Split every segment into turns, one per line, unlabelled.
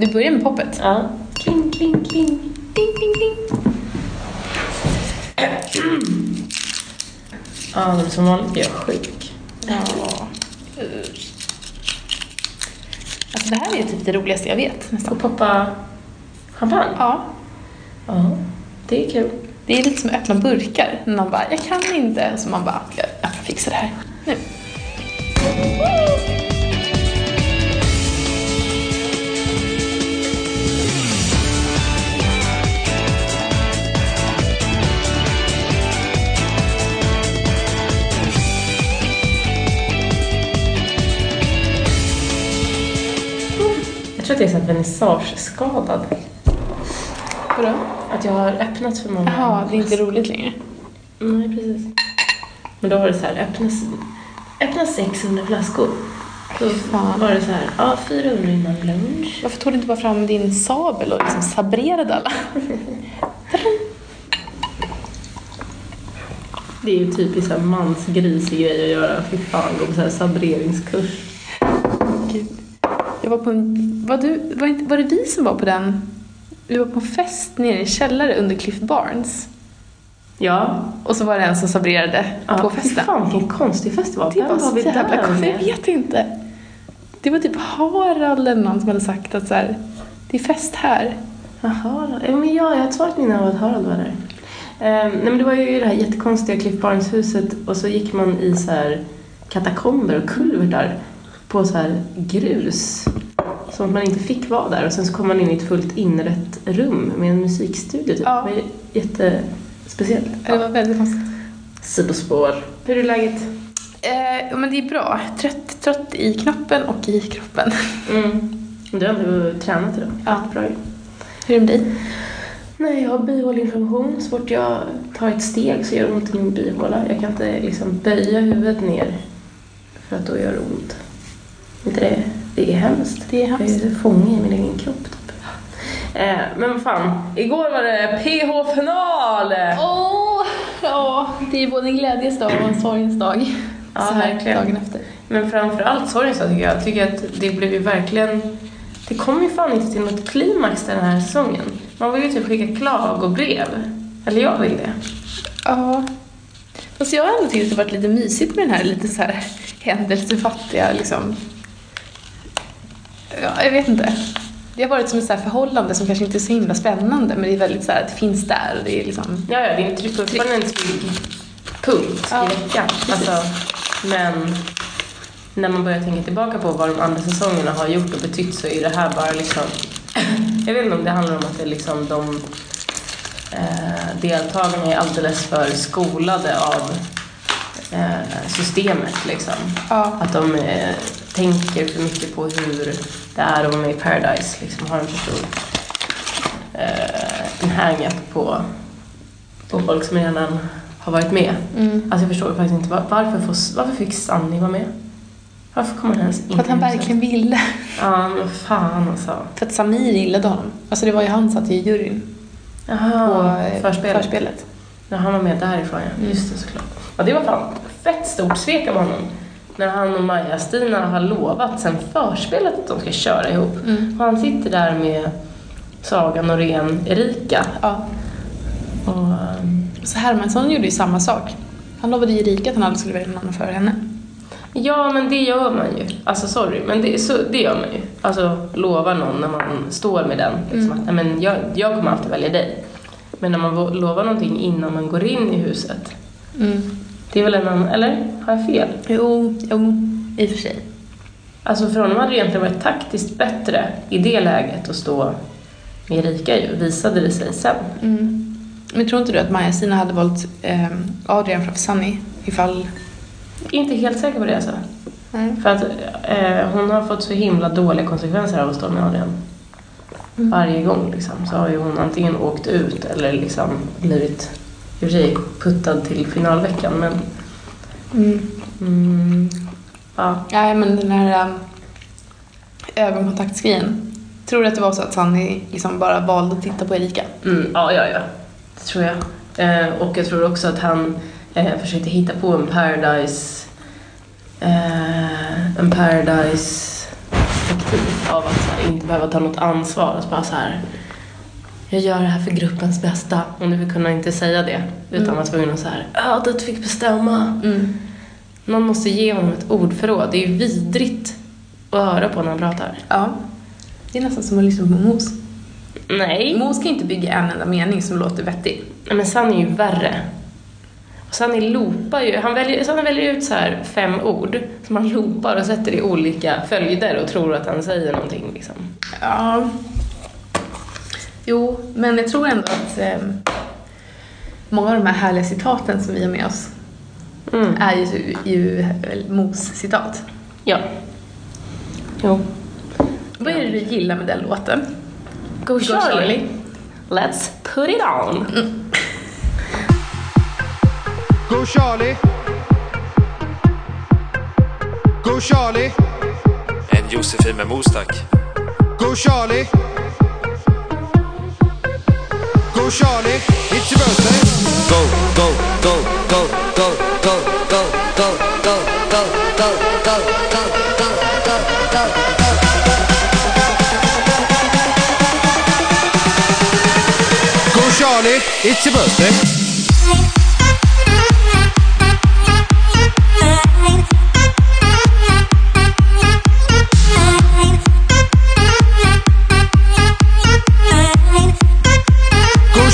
Du börjar med poppet.
Ja. Kling, kling, kling.
Ding, ding, ding.
Ja, men som vanligt är jag sjuk.
Ja. Alltså det här är ju typ det roligaste jag vet nästan.
Och poppa champagne?
Ja.
Ja. Det är kul.
Det är lite som att öppna burkar. När någon bara, jag kan inte. Så man bara, jag, jag fixar det här.
Att jag är så här vernissageskadad.
Vadå?
Att jag har öppnat för många.
Jaha, det är inte roligt längre.
Nej, precis. Men då var det så här, öppna, öppna 600 flaskor. Då
Fan.
var det så här, ja 400 innan lunch.
Varför tog du inte bara fram din sabel och liksom sabrerade alla?
Det är ju typiskt mansgrisig grej att göra. Fy fan, gå på så här sabreringskurs.
Jag var på en, var, du, var, inte, var det vi som var på den? Vi var på en fest nere i källare under Cliff Barnes.
Ja.
Och så var det en som sabrerade
ja
på
fy
festen.
fan vilken konstig fest det var.
Det
Vem
var
var vi
jävla konstigt. Jag vet inte. Det var typ Harald eller någon som hade sagt att så här, det är fest här.
Jaha, ja, men ja, jag har ett svagt minne av att Harald var där. Ehm, nej men det var ju det här jättekonstiga Cliff Barnes-huset och så gick man i så här katakomber och kulvertar på så här grus. Som att man inte fick vara där och sen så kom man in i ett fullt inrett rum med en musikstudio typ.
Ja.
Det var jättespeciellt.
Det var väldigt konstigt.
Sidospår. Hur är läget?
Eh, ja, men det är bra. Trött, trött i knoppen och i kroppen.
Mm. Du har ändå tränat idag.
Ja.
Bra ju.
Hur är det med dig?
Nej, jag har bihåleinflammation. Så fort jag tar ett steg så gör det ont i min bihåla. Jag kan inte liksom böja huvudet ner för att då gör det ont. Inte det, det är hemskt.
Det är hemskt.
Jag är fånge i min egen kropp typ. Eh, men vad fan, igår var det PH-final!
Åh, ja, det är både en glädjens dag och en sorgens dag.
Ja,
så här
verkligen.
dagen efter.
Men framförallt sorgen så tycker jag. Jag tycker att det blev ju verkligen... Det kom ju fan inte till något klimax den här säsongen. Man vill ju typ skicka klagobrev. Eller jag vill det.
Ja. Fast jag har ändå tyckt att det varit lite mysigt med den här lite så här händelsefattiga liksom. Ja, jag vet inte. Det har varit som ett så här förhållande som kanske inte är så himla spännande men det är väldigt så här, det finns där det är liksom...
Ja, ja, det är tryck- fortfarande en trygg punkt
Ja,
i veckan. Alltså, men när man börjar tänka tillbaka på vad de andra säsongerna har gjort och betytt så är det här bara liksom... Jag vet inte om det handlar om att det är liksom de eh, deltagarna är alldeles för skolade av eh, systemet liksom.
Ja.
Att de eh, tänker för mycket på hur det är att vara med i Paradise. Liksom, har en för stor eh, en hang-up på, på folk som redan har varit med.
Mm.
Alltså jag förstår faktiskt inte var, varför, får, varför fick Sanni vara med? Varför kom han ens in
För att han verkligen ville.
Ja, men fan alltså.
För att Samir gillade honom. Alltså det var ju han satt i juryn på
Jaha,
eh,
förspelet.
förspelet.
Ja, han var med därifrån ja. Just det såklart. Ja, det var fan fett stort svek av honom. När han och Maja-Stina har lovat sen förspelet att de ska köra ihop.
Mm.
Och han sitter där med Saga Norén, Erika.
Ja.
Och, ehm,
Så Hermansson gjorde ju samma sak. Han lovade ju Erika att han aldrig skulle välja någon annan före henne.
ja, men det gör man ju. Alltså sorry, men det, så, det gör man ju. Alltså lova någon när man står med den. Liksom, att, "Nej, men jag, jag kommer alltid välja dig. Men när man lovar någonting innan man går in i huset.
Mm.
Det är väl en annan, eller? Har jag fel?
Jo, jo, i och för sig.
Alltså för honom hade det egentligen varit taktiskt bättre i det läget att stå med Erika ju, visade det sig sen.
Mm. Men tror inte du att Maja-Stina hade valt eh, Adrian framför Sunny ifall...
Inte helt säker på det alltså.
Nej.
För att eh, hon har fått så himla dåliga konsekvenser av att stå med Adrian.
Mm.
Varje gång liksom, så har ju hon antingen åkt ut eller liksom blivit, i och för sig, puttad till finalveckan men
Mm.
mm, ja.
Nej, men den här um, ögonkontaktsgrejen. Tror du att det var så att Sunny liksom bara valde att titta på Erika?
Mm, ja, ja, ja. Det tror jag. Eh, och jag tror också att han eh, försökte hitta på en paradise... Eh, en paradise typ av att här, inte behöva ta något ansvar och så bara så här jag gör det här för gruppens bästa och nu kunde inte säga det utan
Mm.
var tvungen att så här ödet fick bestämma.
Mm.
Någon måste ge honom ett ordförråd. Det är ju vidrigt att höra på när han pratar.
Ja. Det är nästan som att lyssna på Mos.
Nej.
Mos kan inte bygga en enda mening som låter vettig.
Nej, Men Sunny är ju värre. Och Sunny loopar ju, han väljer, Sunny väljer ut så här fem ord som han loopar och sätter i olika följder och tror att han säger någonting liksom.
Ja. Jo, men jag tror ändå att eh, många av de här härliga citaten som vi har med oss
Mm.
är ju, ju Mos-citat.
Ja. Jo.
Vad är det du gillar med den låten?
Go
Go
Charlie.
Charlie.
Let's put it on.
Go Charlie. Go Charlie.
En Josefin med mos tack.
Go Charlie. Go Charlie. It's your birthday.
Go, go, go, go, go, go, go, go, go, go, go, go, go, go, go, go, go.
Go Charlie. It's your birthday.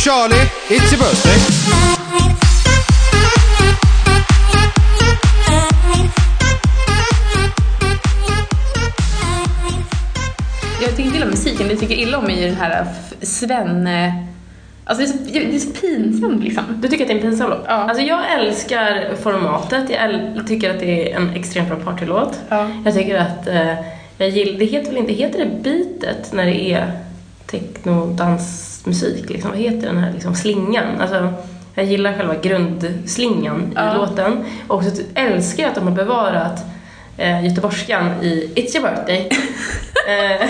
Charlie. It's your birthday.
Jag tycker inte illa om musiken, det jag tycker illa om är ju den här f- Sven... eh, Alltså det är, så, det är så pinsamt liksom.
Du tycker att det är en pinsam låt?
Ja.
Alltså jag älskar formatet, jag äl- tycker att det är en extremt bra partylåt.
Ja.
Jag tycker att, eh, jag gillar, det heter väl inte, heter det beatet när det är techno-dansmusik liksom? Vad heter den här liksom, slingan? Alltså, jag gillar själva grundslingan
Ja.
i låten. Och så älskar jag att de har bevarat eh, göteborgskan i It's your birthday. eh,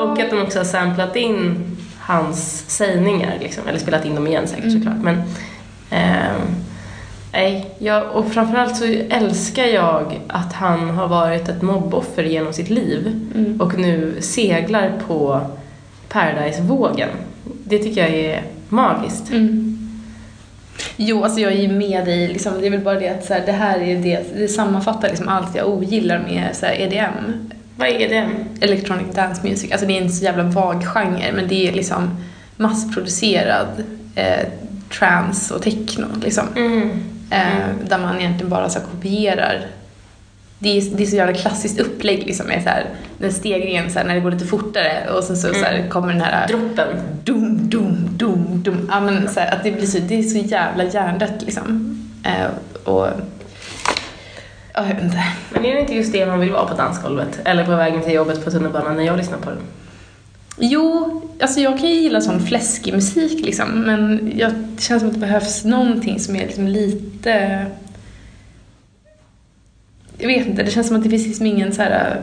och att de också har samplat in hans sägningar, liksom. eller spelat in dem igen säkert såklart. Men, ehm, nej, jag, och framförallt så älskar jag att han har varit ett mobboffer genom sitt liv
Mm.
och nu seglar på Paradise-vågen. Det tycker jag är magiskt.
Mm. Jo, alltså jag är ju med dig. Liksom, det är väl bara det att så här, det här är det, det sammanfattar liksom allt jag ogillar med så här, EDM.
Vad är det?
Electronic Dance Music. Alltså det är en så jävla vag genre, men det är liksom massproducerad eh, trance och techno. Liksom.
Mm.
Eh, där man egentligen bara så kopierar. Det är, det är så jävla klassiskt upplägg liksom, med så här, den stegringen så här, när det går lite fortare och sen så, så här, kommer den här
Droppen.
dum, dum, dum, dum. Ja, men så här, att det blir så, det är så jävla hjärndött liksom. Eh, och... Ja, jag vet inte.
Men är det inte just det man vill vara på dansgolvet? Eller på vägen till jobbet på tunnelbanan när jag lyssnar på den?
Jo, alltså jag kan ju gilla sån fläskig musik liksom, men jag, det känns som att det behövs någonting som är liksom lite... Jag vet inte, det känns som att det finns liksom ingen så här...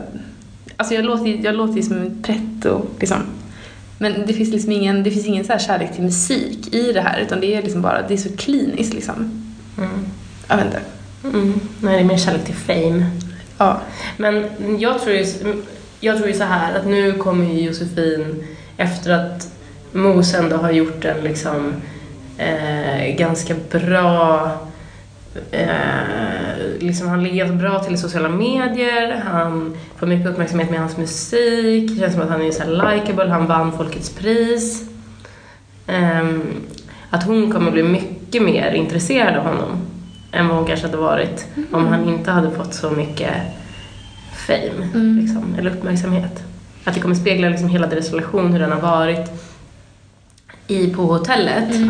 Alltså jag låter, ju- jag låter ju som en pretto liksom. Men det finns liksom ingen, det finns ingen så här kärlek till musik i det här, utan det är liksom bara, det är så kliniskt liksom.
Mm.
Jag vet inte.
Mm. Nej, det är mer kärlek till fame.
Ja.
Men jag tror ju, jag tror ju så här att nu kommer ju Josefin efter att Mos ändå har gjort en liksom eh, ganska bra eh, liksom han ligger bra till i sociala medier, han får mycket uppmärksamhet med hans musik, det känns som att han är så här likeable, han vann Folkets pris. Ehm, att hon kommer bli mycket mer intresserad av honom än vad hon kanske hade varit om han inte hade fått så mycket fame,
Mm.
liksom, eller uppmärksamhet. Att det kommer spegla liksom hela deras relation, hur den har varit i, på hotellet. Eh,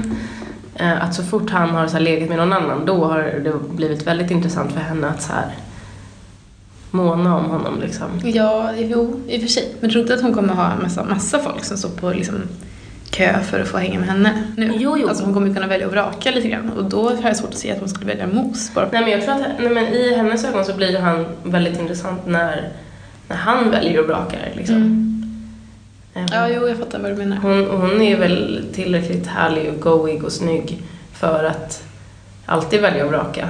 Att så fort han har så legat med någon annan, då har det blivit väldigt intressant för henne att så här måna om honom. Liksom.
Ja, jo, i och för sig. Men tror inte att hon kommer ha en massa, massa folk som står på liksom, kö för att få hänga med henne nu?
Jo, jo.
Alltså hon kommer kunna välja och vraka lite grann och då har jag svårt att se att hon skulle välja mos bara
Nej, men jag tror att nej, men i hennes ögon så blir han väldigt intressant när, när han väljer att braka. Liksom.
Mm.
Eh,
Ja, jo, jag fattar vad du menar.
Hon, hon är väl tillräckligt härlig och goig och snygg för att alltid välja att vraka.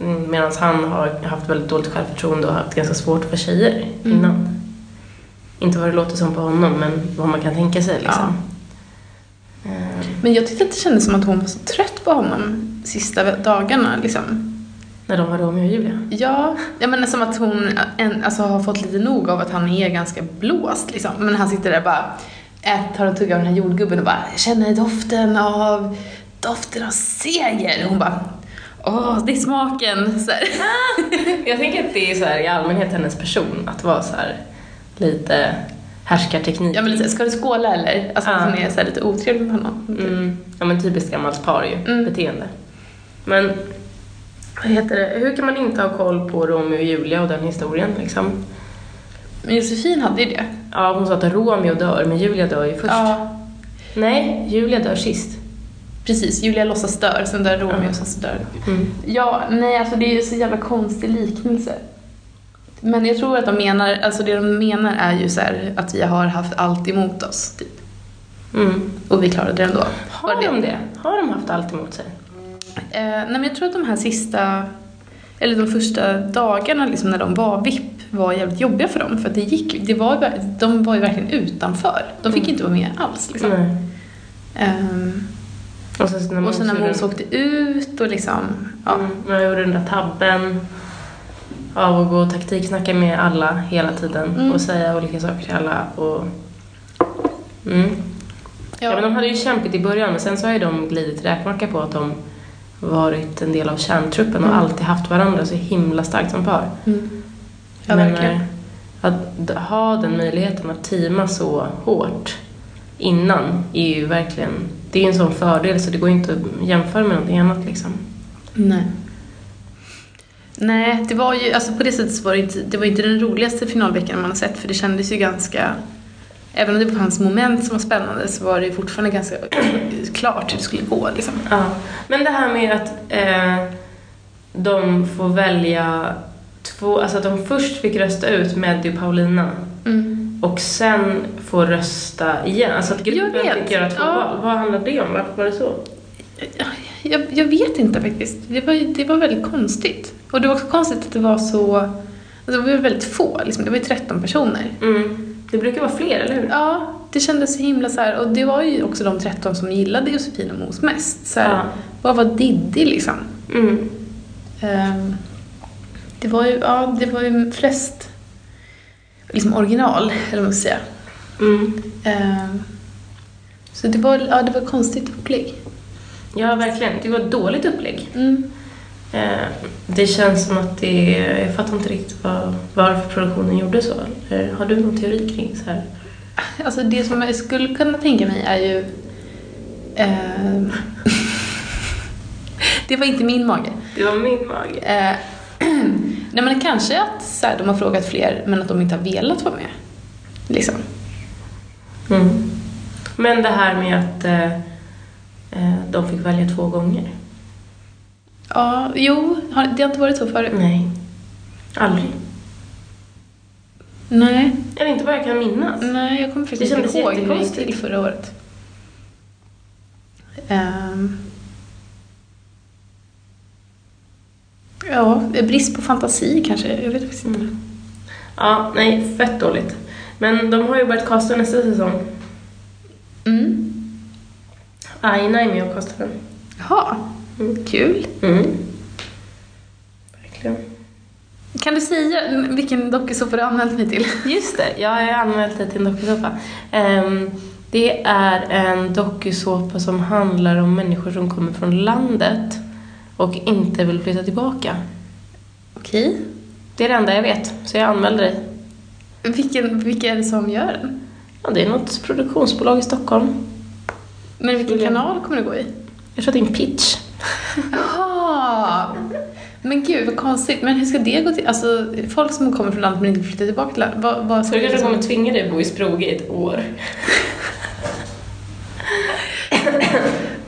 Mm, Medan han har haft väldigt dåligt självförtroende och haft ganska svårt för tjejer innan. Inte vad det låter som på honom, men vad man kan tänka sig liksom. Eh,
Men jag tyckte att det kändes som att hon var så trött på honom sista dagarna liksom.
När de var Romeo och Julia.
Ja, jag menar som att hon en, alltså, har fått lite nog av att han är ganska blåst liksom. Men han sitter där bara, ät, tar en tugga av den här jordgubben och bara känner doften av, doften av seger. Och hon bara, åh, det är smaken. Så.
Jag tänker att det är så här, i allmänhet hennes person, att vara så här lite härskarteknik.
Ja men lite, ska du skåla eller? Alltså
Ja.
att hon är så här lite otrevlig med honom.
Mm. Ja men typiskt gammalt par ju,
Mm.
beteende. Men vad heter det, hur kan man inte ha koll på Romeo och Julia och den historien liksom?
Men Josefin hade ju det.
Ja, hon sa att Romeo dör, men Julia dör ju först.
Ja,
Nej, Julia dör sist.
precis. Julia låtsas dör, sen dör Romeo och sen så dör
Mm.
Ja, nej alltså det är ju så jävla konstig liknelse. Men jag tror att de menar, alltså det de menar är ju så här att vi har haft allt emot oss, typ.
Mm.
Och vi klarade det ändå.
Har
Var
de det? Har de haft allt emot sig?
Eh, nej men jag tror att de här sista, eller de första dagarna liksom när de var VIP var jävligt jobbiga för dem. För det gick, det var, de var ju verkligen utanför. De fick inte vara med alls liksom. Ehm,
Och sen när
och sen när Mos åkte ut och liksom, ja.
Mm, jag gjorde den där tabben av att gå och taktiksnacka med alla hela tiden
Mm.
och säga olika saker till alla och... Mm. Ja. men de hade ju kämpat i början men sen så har ju de glidit räkmacka på att de varit en del av kärntruppen och
Mm.
alltid haft varandra så himla starkt som par.
Mm. Ja,
Men,
verkligen.
eh, Att ha den möjligheten att teama så hårt innan är ju verkligen, det är en sån fördel så det går inte att jämföra med någonting annat liksom.
Nej. Nej, det var ju, alltså på det sättet så var det inte, det var inte den roligaste finalveckan man har sett för det kändes ju ganska, även om det fanns moment som var spännande så var det fortfarande ganska klart hur det skulle gå liksom.
Ja. Men det här med att eh, de får välja två, alltså att de först fick rösta ut Meddi och Paulina
Mm.
och sen får rösta igen. Alltså att gruppen fick göra två
Ja.
val. Vad handlade det om? Varför var det så?
Jag, jag vet inte faktiskt. Det var, det var väldigt konstigt. Och det var också konstigt att det var så, alltså det var väldigt få, liksom. det var ju 13 personer.
Mm. Det brukar vara fler, eller hur?
Ja, det kändes så himla så här, och det var ju också de 13 som gillade Josefin och Mos mest. Så här,
Ja.
Vad var Diddy liksom?
Mm.
Ehm, det var ju, ja, det var ju flest liksom original, eller vad man ska säga.
Mm.
Ehm, så det var, ja, det var konstigt upplägg.
Ja, verkligen. Det var ett dåligt upplägg.
Mm.
Eh, det känns som att det... Jag fattar inte riktigt var, varför produktionen gjorde så. Eh, har du någon teori kring så här?
Alltså det som jag skulle kunna tänka mig är ju... ehm, det var inte min mage.
Det var min mage.
Eh, nej men kanske att så här, de har frågat fler men att de inte har velat vara med. Liksom.
Mm. Men det här med att eh, eh, de fick välja två gånger.
Ja, jo, har, det har inte varit så förut.
Nej. Aldrig.
Nej,
Eller inte vad jag kan minnas.
nej jag kommer faktiskt
Det
inte ihåg hur det gick till förra året. Ehm. ja, brist på fantasi kanske, jag vet faktiskt inte.
Mm. Ja, nej, fett dåligt. Men de har ju börjat kasta nästa säsong.
Mm.
Aina är med och kastar den.
Jaha,
Mm.
kul.
Mm. Verkligen.
Kan du säga vilken dokusåpa du har anmält mig till?
Just det, jag har anmält dig till en dokusåpa. Ehm, det är en dokusåpa som handlar om människor som kommer från landet och inte vill flytta tillbaka.
Okej.
Det är det enda jag vet, så jag anmälde dig.
Vilken, vilka är det som gör den?
Ja, det är något produktionsbolag i Stockholm.
Men vilken kanal kommer det gå i?
Jag tror att det är en pitch.
Jaha! Men gud vad konstigt. Men hur ska det gå till? Alltså folk som kommer från landet men inte vill flytta tillbaka till landet. Vad, vad
Så du kanske kommer tvinga dig att bo i Sproge i ett år.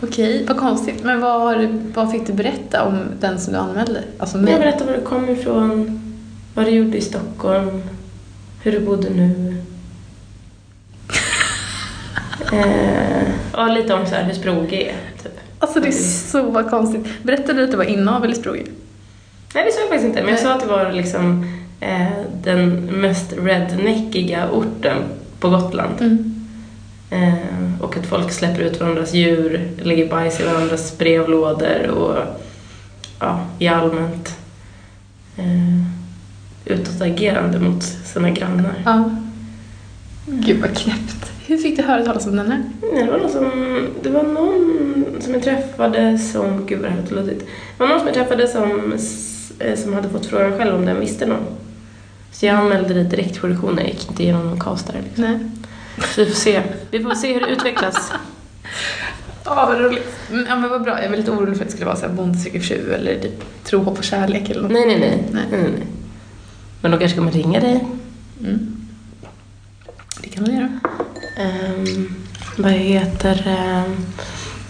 Okej, vad konstigt. Men vad, har du, vad fick du berätta om den som du anmälde? Alltså
Jag
mig?
berättar var du kom ifrån, vad du gjorde i Stockholm, hur du bodde nu. eh, ja, lite om så här hur Sproge är, typ.
Alltså det är så konstigt. Berättade du att det var inavel i Sproge?
Nej, det sa jag faktiskt inte. Men jag sa att det var liksom eh, den mest redneckiga orten på Gotland.
Mm.
Eh, och att folk släpper ut varandras djur, lägger bajs i varandras brevlådor och ja, i allmänt eh, utåtagerande mot sina grannar.
Ja. Gud vad knäppt. Hur fick du höra talas om den här?
Nej, det var någon som, det var någon som jag träffade som, gud vad det här låter. Det var någon som jag träffade som, eh, som hade fått frågan själv om den visste någon. Så jag anmälde det direkt till produktionen, jag gick inte igenom någon castare. Liksom.
Nej.
Så vi får se. Vi får se hur det utvecklas.
Ja, vad roligt. Mm, Ja, men vad bra. Jag var lite orolig för att det skulle vara så här Bonde söker fru eller typ Tro, hopp och kärlek eller något.
Nej, nej, nej.
Nej.
nej, nej. Men de kanske kommer ringa dig.
Mm. Det kan man göra.
Um, vad heter ehm,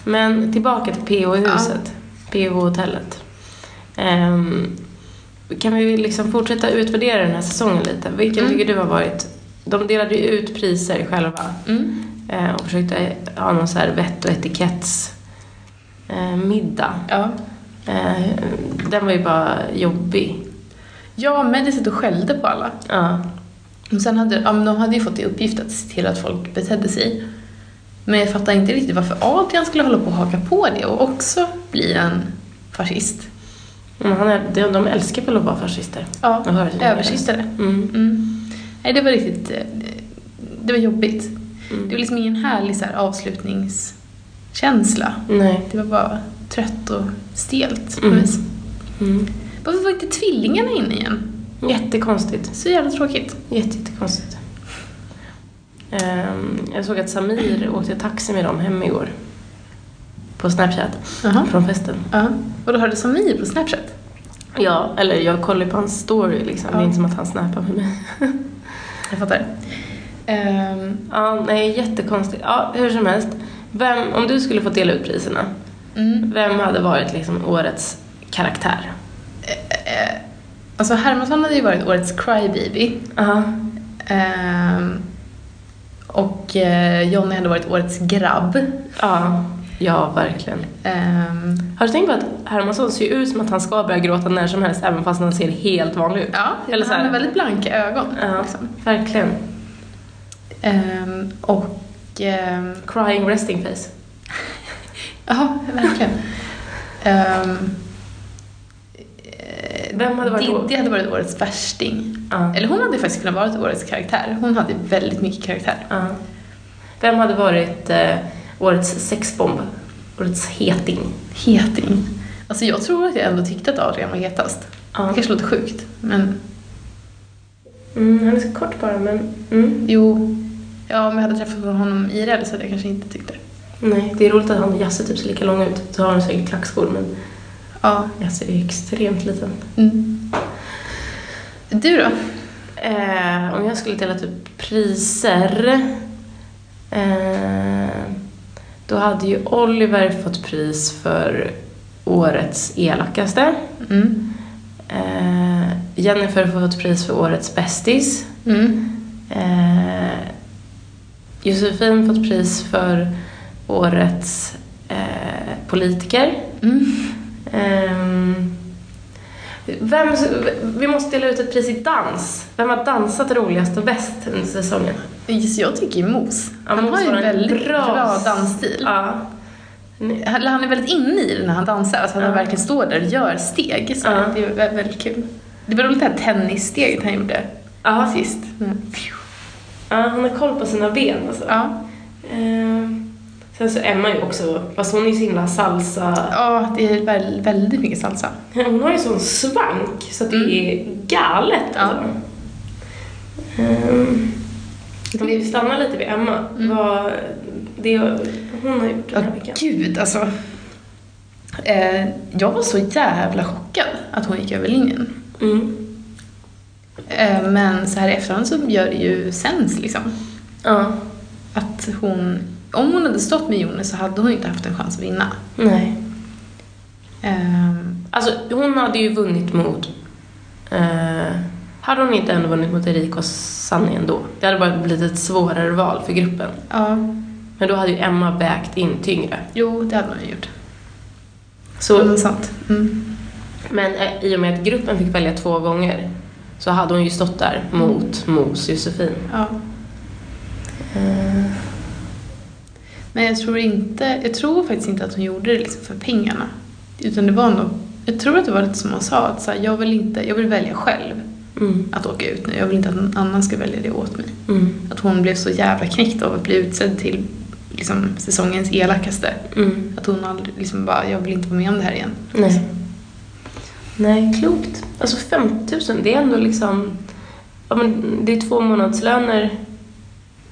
Men tillbaka till PH-huset. PH-hotellet. Ehm, kan vi liksom fortsätta utvärdera den här säsongen lite? Vilken
Mm.
tycker du har varit... De delade ju ut priser själva
Mm.
eh, och försökte ha någon så här vett och etiketts eh, middag.
Ja.
Eh, den var ju bara jobbig.
Ja, Medis satt och skällde på alla.
Ja.
Och sen hade, ja, men de hade ju fått i uppgift att se till att folk betedde sig. Men jag fattar inte riktigt varför Adrian skulle hålla på och haka på det och också bli en fascist.
Men han är, de, de älskar väl att vara fascister?
Ja, översittare.
Mm.
Mm. Nej, det var riktigt... eh, Det var jobbigt.
Mm.
Det var liksom ingen härlig så här, avslutningskänsla.
Nej.
Det var bara trött och stelt på
Mm.
vis.
Mm.
Varför var inte tvillingarna inne igen?
Jättekonstigt.
Så jävla tråkigt.
Jätte, jättekonstigt. Ehm, jag såg att Samir åkte taxi med dem hem igår. På Snapchat.
Jaha.
Från festen.
Ja. Och då hörde Samir på Snapchat?
Ja, eller jag kollar på hans story liksom. Det är inte som att han snappar med mig.
Jag fattar. Ehm,
ja, nej, jättekonstigt. Ja, hur som helst. Vem, om du skulle få dela ut priserna,
mm.
vem hade varit liksom årets karaktär?
Eh, alltså Hermansson hade ju varit årets crybaby.
Ja.
Ehm, och eh, Jonny hade varit årets grabb.
Ja, ja, verkligen.
Ehm,
Har du tänkt på att Hermansson ser ut som att han ska börja gråta när som helst även fast han ser helt vanlig ut?
ja,
Eller så
han har väldigt blanka ögon.
Ja,
Liksom.
verkligen.
Ehm, och... ehm,
Crying resting face.
Ja, verkligen.
Vem hade varit
Diddy hade varit årets värsting.
Ja.
Eller hon hade faktiskt kunnat vara årets karaktär. Hon hade väldigt mycket karaktär.
Ja. Vem hade varit eh, årets sexbomb? Årets heting?
Heting. Alltså jag tror att jag ändå tyckte att Adrian var hetast.
Ja.
Det kanske låter sjukt, men
Mm, han är så kort bara, men... Mm.
jo. Ja, om jag hade träffat honom IRL så hade jag kanske inte tyckt det.
Nej, det är roligt att han och Jasse typ ser lika lång ut. Så har han säkert klackskor, men
Ja.
Jasse är extremt liten.
Mm. Du då?
Eh, om jag skulle dela ut priser... Eh, då hade ju Oliver fått pris för årets elakaste.
Mm.
Eh, Jennifer har fått pris för årets bästis.
Mm.
Eh, Josefin fått pris för årets eh, politiker.
Mm.
Ehm, vem, vi måste dela ut ett pris i dans. Vem har dansat roligast och bäst under säsongen?
Jag tycker ju Mos.
Ja,
Han
Mos
har ju en väldigt bra,
bra
dansstil.
Ja.
Han är väldigt inne i det när han dansar. Alltså han
Ja.
verkligen står där och gör steg. Så
Ja.
Det är vä- väldigt kul. Det var roligt det här tennissteget han gjorde
Ja.
sist. Mm.
ja, han har koll på sina ben alltså.
Ja.
Ehm, sen så Emma ju också, fast hon är ju så himla salsa.
ja, det är väl, väldigt mycket salsa.
Hon har ju sån svank så att det är galet
Ja.
alltså. Ehm, om vi stannar lite vid Emma. Vad det hon har gjort den här veckan.
Gud, alltså. Eh, jag var så jävla chockad att hon gick över linjen.
Mm.
Eh, men så här i efterhand så gör det ju sens liksom.
Ja.
Att hon, om hon hade stått med Jonas så hade hon inte haft en chans att vinna.
Nej.
Ehm,
Alltså hon hade ju vunnit mot... Eh, hade hon inte ändå vunnit mot Erika och Sanni ändå? Det hade bara blivit ett svårare val för gruppen.
ja,
Men då hade ju Emma vägt in tyngre.
jo, det hade hon ju gjort.
Så
Men sant. Mm.
Men eh, i och med att gruppen fick välja två gånger så hade hon ju stått där mot Mos Josefin.
Ja. Men jag tror inte, jag tror faktiskt inte att hon gjorde det liksom för pengarna. Utan det var nog, jag tror att det var lite som hon sa, att så här, jag vill inte, jag vill välja själv
Mm.
att åka ut nu. Jag vill inte att någon annan ska välja det åt mig.
Mm.
Att hon blev så jävla knäckt av att bli utsedd till liksom, säsongens elakaste.
Mm.
Att hon aldrig liksom bara, jag vill inte vara med om det här igen.
Nej. Nej, klokt. Alltså 50 000, det är ändå liksom... Ja, men det är två månadslöner, i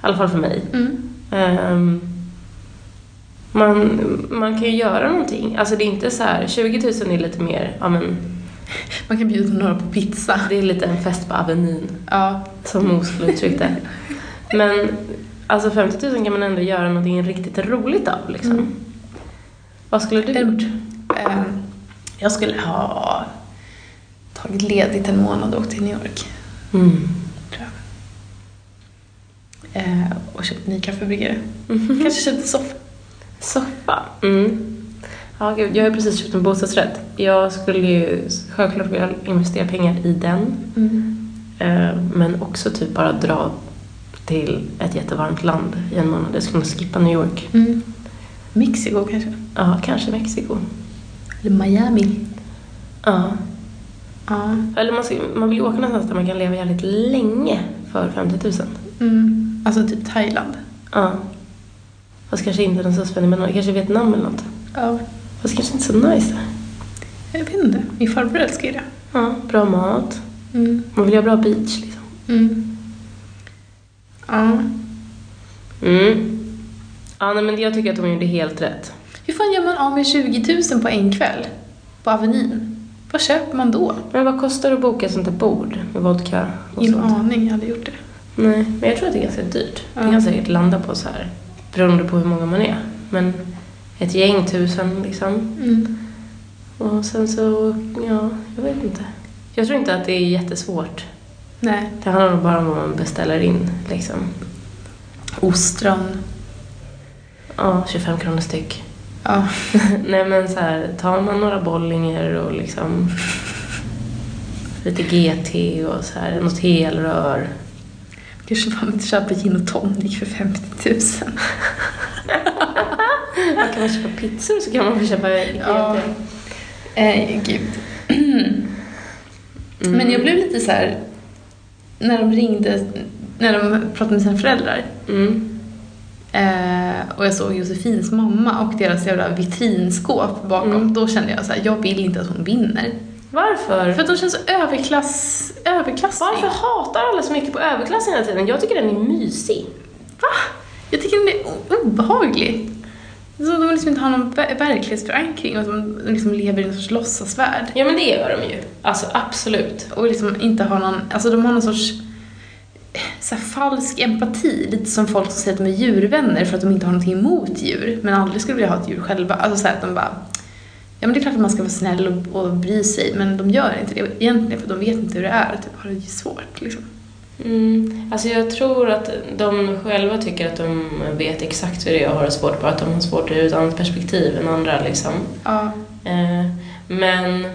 alla fall för mig.
Mm.
Man, man kan ju göra någonting. Alltså det är inte så här, 20 000 är lite mer, ja men
Man kan bjuda några på pizza.
det är lite en fest på Avenyn,
Ja.
som Mo skulle uttryckt det. Men alltså 50 000 kan man ändå göra någonting riktigt roligt av liksom.
Mm.
Vad skulle du
En-
gjort?
Ehm, jag skulle ha tagit ledigt en månad och åkt till New York.
Mm.
Tror jag. Eh, och köpt ny kaffebryggare.
Mhm.
Kanske köpt en soffa.
Soffa. Mm. Ja, gud, jag har precis köpt en bostadsrätt. Jag skulle ju självklart vilja investera pengar i den. Eh, men också typ bara dra till ett jättevarmt land i en månad. Jag skulle nog skippa New York.
Mm. Mexiko kanske?
Ja, kanske Mexiko.
Eller Miami.
Ja.
Ja.
Eller man, ska, man vill ju åka någonstans där man kan leva jävligt länge för 50 000.
Mm. Alltså typ Thailand.
Ja. Fast kanske inte den så spännande, men kanske Vietnam eller något.
Ja.
Fast kanske inte så nice.
Jag vet inte. Min farbror älskar ju det.
Ja, bra mat.
Mm.
Man vill ju ha bra beach liksom.
Mm. Ja.
Mm. Ja, nej, men jag tycker att de gjorde helt rätt.
Hur fan gör man av med 20 000 på en kväll? På Avenyn? Vad köper man då?
Men vad kostar det att boka sånt där bord med vodka och
Ingen
sånt?
aning, jag hade gjort det.
Nej, men jag tror att det är ganska dyrt. Det
Ja.
kan säkert landa på så här, beroende på hur många man är. Men ett gäng tusen liksom.
Mm.
Och sen så, ja, jag vet inte. Jag tror inte att det är jättesvårt.
Nej.
Det handlar nog bara om vad man beställer in liksom.
Ostron.
Ja, 25 kronor styck.
Ja.
Nej men så här, tar man några bollinger och liksom lite GT och så här, något helrör.
Kanske man inte köper gin och tonic för 50 000.
Man kan man köpa pizzor så kan man få köpa.
Ja. Eh, gud.
Mm.
Men jag blev lite så här när de ringde, när de pratade med sina föräldrar
Mm.
eh, och jag såg Josefins mamma och deras jävla vitrinskåp bakom,
Mm.
då kände jag så här, jag vill inte att hon vinner.
Varför?
För att de känns så överklass, överklassig.
Varför hatar alla så mycket på överklassen hela tiden? Jag tycker den är mysig.
Va? Jag tycker den är obehaglig. Så de liksom inte har någon ver- verklighetsförankring och de liksom lever i en sorts låtsasvärld.
Ja men det gör de ju. Alltså absolut.
Och liksom inte har någon, alltså de har någon sorts så falsk empati, lite som folk som säger att de är djurvänner för att de inte har någonting emot djur, men aldrig skulle vilja ha ett djur själva. Alltså så här, att de bara, ja men det är klart att man ska vara snäll och, och bry sig, men de gör inte det egentligen för de vet inte hur det är, typ har det svårt liksom.
Mm. Alltså jag tror att de själva tycker att de vet exakt hur det är att ha det svårt, bara att de har svårt ur ett annat perspektiv än andra liksom.
Ja.
Eh, men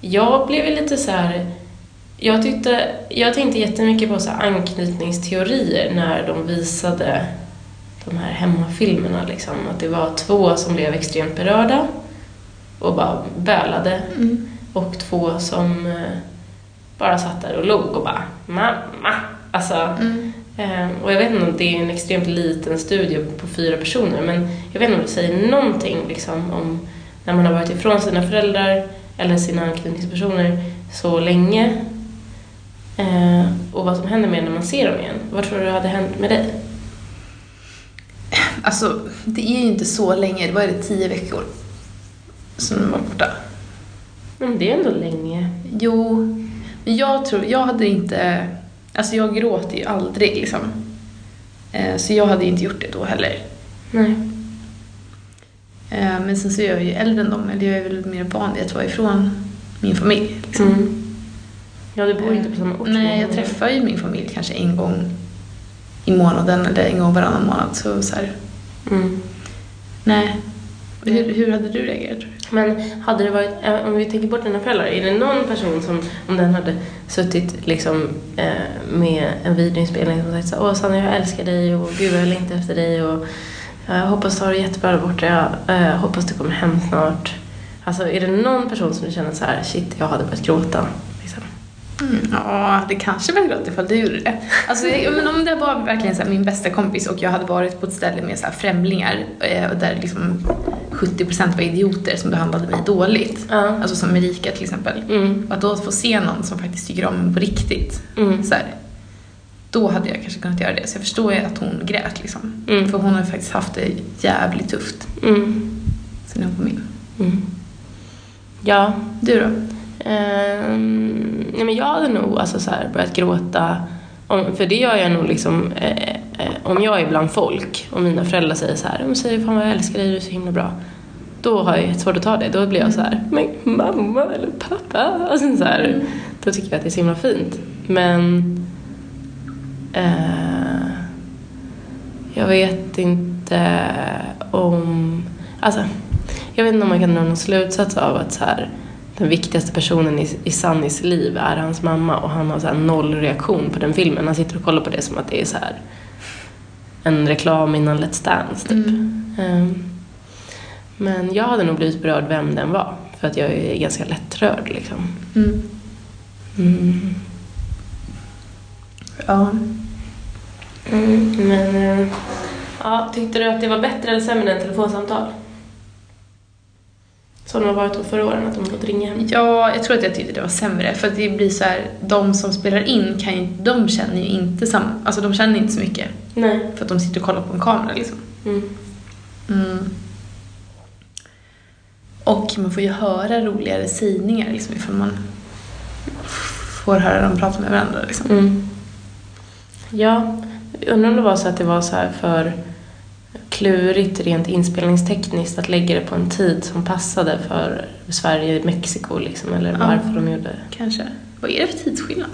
jag blev lite så här. Jag, tyckte, jag tänkte jättemycket på så anknytningsteorier när de visade de här hemmafilmerna. Liksom. Att det var två som blev extremt berörda och bara bölade
Mm.
och två som eh, bara satt där och log och bara mamma. Alltså,
Mm.
Eh, och jag vet inte om det är en extremt liten studie på fyra personer men jag vet inte om det säger någonting liksom, om när man har varit ifrån sina föräldrar eller sina anknytningspersoner så länge eh, och vad som händer med när man ser dem igen. Vad tror du hade hänt med dig?
Alltså, det är ju inte så länge, vad är det, tio veckor som de var borta?
Men det är ändå länge.
Jo, men jag tror, jag hade inte, alltså jag gråter ju aldrig liksom. Eh, Så jag hade inte gjort det då heller.
Nej.
Eh, Men sen så är jag ju äldre än dem, eller jag är väl mer van vid att vara ifrån min familj. Liksom.
Mm. Ja, du bor ju inte på samma ort. som
Nej, jag träffar ju min familj kanske en gång i månaden eller en gång varannan månad. Så, så här,
Mm.
nej. Hur, hur hade du reagerat tror du?
Men hade det varit, eh, om vi tänker bort dina föräldrar, är det någon person som, om den hade suttit liksom eh, med en videoinspelning och sagt så Åh Sanna, jag älskar dig och gud jag längtar efter dig och eh, jag hoppas du har det jättebra där borta, jag eh, hoppas du kommer hem snart. Alltså är det någon person som du känner så här, shit, jag hade börjat gråta?
Mm, ja, det kanske var gråta ifall du gjorde det. Alltså, jag- men om det var verkligen så här, min bästa kompis och jag hade varit på ett ställe med så här, främlingar eh, där liksom 70% var idioter som behandlade mig dåligt.
Ja.
Alltså som Erika till exempel.
Mm.
Och att då få se någon som faktiskt tycker om en på riktigt.
Mm.
Så här, då hade jag kanske kunnat göra det. Så jag förstår ju att hon grät liksom.
Mm.
För hon har faktiskt haft det jävligt tufft
Mm.
sen hon kom in.
Mm. Ja,
Du då?
Ehm, nej men jag hade nog alltså så här börjat gråta, om, för det gör jag nog liksom eh, eh, om jag är bland folk och mina föräldrar säger så här, de säger fan vad jag älskar dig, du är så himla bra. Då har jag jättesvårt att ta det, då blir jag så här, men mamma eller pappa? Sen så här, Då tycker jag att det är så himla fint. Men eh, jag vet inte om, alltså jag vet inte om man kan dra någon slutsats av att så här, den viktigaste personen i, i Sannys liv är hans mamma och han har så noll reaktion på den filmen. Han sitter och kollar på det som att det är så här en reklam innan Let's Dance typ.
Mm.
Ehm, men jag hade nog blivit berörd vem den var för att jag är ganska lättrörd liksom.
Mm.
Mm.
Ja.
Mm, men eh, ja, tyckte du att det var bättre eller sämre än telefonsamtal? Som de har varit de förra åren, att de har fått ringa hem?
Ja, jag tror att jag tyckte det var sämre. För det blir så här, de som spelar in kan ju, de känner ju inte samma, alltså de känner inte så mycket.
Nej.
För att de sitter och kollar på en kamera liksom.
Mm.
Mm. Och man får ju höra roligare sägningar liksom ifall man får höra dem prata med varandra liksom.
Mm. Ja, jag undrar om det var så att det var så här för klurigt rent inspelningstekniskt att lägga det på en tid som passade för Sverige-Mexiko liksom, eller
Ja.
varför de gjorde
Kanske. Vad är det för tidsskillnad?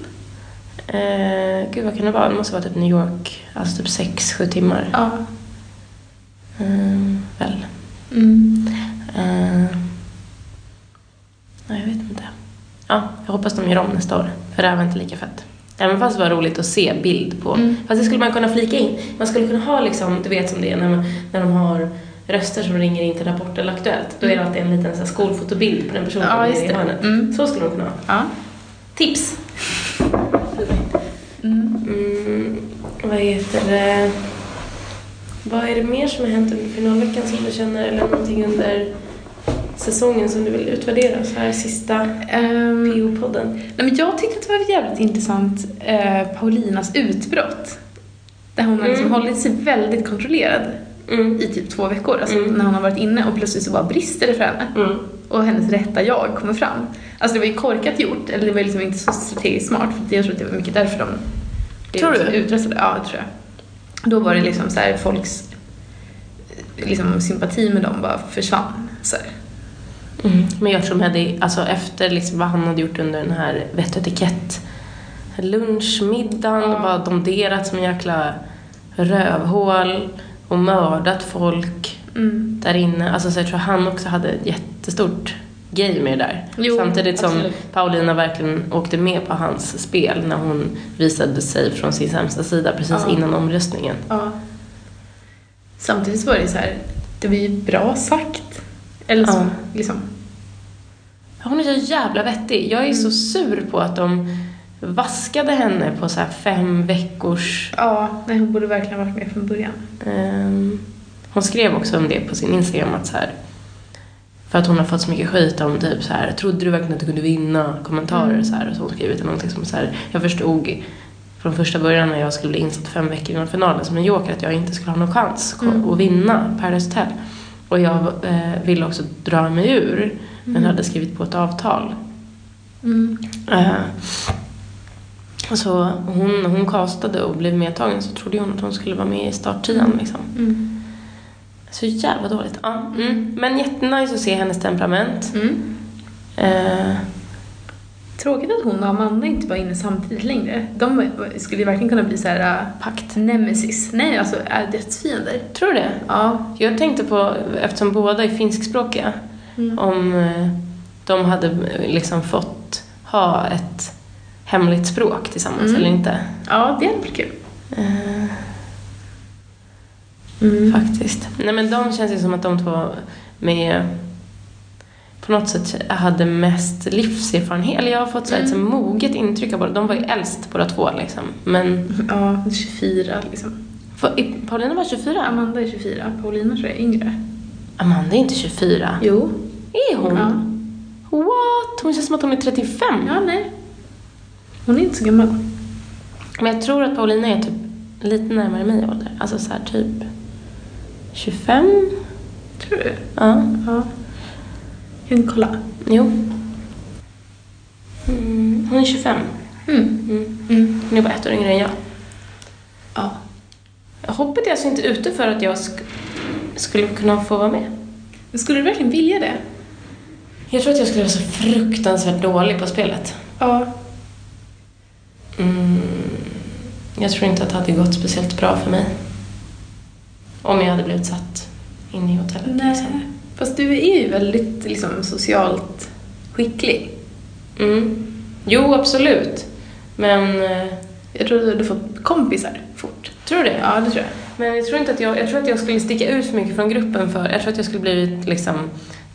Eh, gud, vad kan det vara? Det måste vara typ New York. Alltså typ sex sju timmar.
Ja.
Eh, väl.
Mm.
Eh, nej, jag vet inte. Ja, jag hoppas de gör om nästa år. För det här var inte lika fett. Även fast det var roligt att se bild på.
Mm.
Fast det skulle man kunna flika in. Man skulle kunna ha liksom, du vet som det är när, man, när de har röster som ringer in till Rapport eller Aktuellt. Då är det alltid en liten så här, skolfotobild på den personen
Ja,
i hörnet.
Mm.
Så skulle de kunna ha.
Ja.
Tips!
Mm.
Mm, vad heter det? Vad är det mer som har hänt under finalveckan som du känner, eller någonting under säsongen som du vill utvärdera så här sista
Ehm,
PO-podden?
nej, men jag tyckte att det var jävligt intressant, eh, Paulinas utbrott. Där hon har liksom
Mm.
hållit sig väldigt kontrollerad
Mm.
i typ två veckor. Alltså
Mm.
när hon har varit inne och plötsligt så bara brister det för henne.
Mm.
och hennes rätta jag kommer fram. Alltså det var ju korkat gjort, eller det var liksom inte så strategiskt smart för jag tror att det var mycket därför de blev
Tror du?
liksom utröstade. Ja, det tror jag. Då var det liksom så här folks liksom, sympati med dem bara försvann. Så här.
Mm. Men jag tror det, alltså efter liksom vad han hade gjort under den här vett och etikett lunchmiddagen,
Ja.
bara domderat som en jäkla rövhål och mördat folk
Mm.
där inne. Alltså så jag tror han också hade ett jättestort grej med det där.
Jo,
Samtidigt som
absolut.
Paulina verkligen åkte med på hans spel när hon visade sig från sin sämsta sida precis
Ja.
innan omröstningen.
Ja. Samtidigt var det så här, det var ju bra sagt. Eller så,
Ja.
liksom.
Hon är så jävla vettig. Jag är så sur på att de vaskade henne på så här fem veckors...
Ja, nej, hon borde verkligen varit med från början.
ehm, hon skrev också om det på sin Instagram att så här, för att hon har fått så mycket skit om typ så här, trodde du verkligen att du kunde vinna? Kommentarer
Mm.
så här, och så har hon skrivit någonting som så här, jag förstod från första början när jag skulle bli insatt fem veckor innan finalen som en joker att jag inte skulle ha någon chans
Mm.
att vinna Paradise Hotel. Och jag eh, ville också dra mig ur, men
Mm.
hade skrivit på ett avtal.
Mm.
Eh, så hon, hon castade och blev medtagen så trodde hon att hon skulle vara med i starttian liksom.
Mm.
Så jävla dåligt. Ja, mm. Men jättenice att se hennes temperament.
Mm.
Eh,
Tråkigt att hon och Amanda inte var inne samtidigt längre. De skulle ju verkligen kunna bli så här äh,
pakt.
nemesis. Nej, alltså är dödsfiender.
Tror du det?
Ja.
Jag tänkte på, eftersom båda är finskspråkiga,
Mm.
om eh, de hade eh, liksom fått ha ett hemligt språk tillsammans
Mm.
eller inte.
Ja, det hade varit kul.
Eh,
Mm.
Faktiskt. Nej men de känns ju som att de två med på något sätt hade mest livserfarenhet. Eller jag har fått så ett så
Mm.
moget intryck av båda. De var ju äldst båda två liksom. Men
Ja, 24 liksom.
För- Paulina var 24.
Amanda är 24, Paulina tror jag är yngre.
Amanda är inte 24.
Jo.
Är hon?
Ja.
What? Hon känns som att hon är 35.
Ja, nej. Hon är inte så gammal.
Men jag tror att Paulina är typ lite närmare mig i ålder. Alltså så här typ 25?
Tror du?
Ja.
Ja. Kan vi kolla?
Jo. Mm, hon är 25.
Mm.
Mm.
Mm.
Hon är bara ett år yngre än jag.
Ja.
Hoppet är alltså inte ute för att jag sk- skulle kunna få vara med.
Men skulle du verkligen vilja det?
Jag tror att jag skulle vara så fruktansvärt dålig på spelet.
Ja.
Mm, jag tror inte att det hade gått speciellt bra för mig. Om jag hade blivit satt inne i hotellet.
Nej.
Liksom.
Fast du är ju väldigt liksom, socialt skicklig.
Mm. Jo, absolut. Men... eh,
Jag tror att du hade fått kompisar fort.
Tror du det?
Ja, det tror jag.
Men jag tror inte att jag, jag tror att jag skulle sticka ut för mycket från gruppen för, jag tror att jag skulle blivit liksom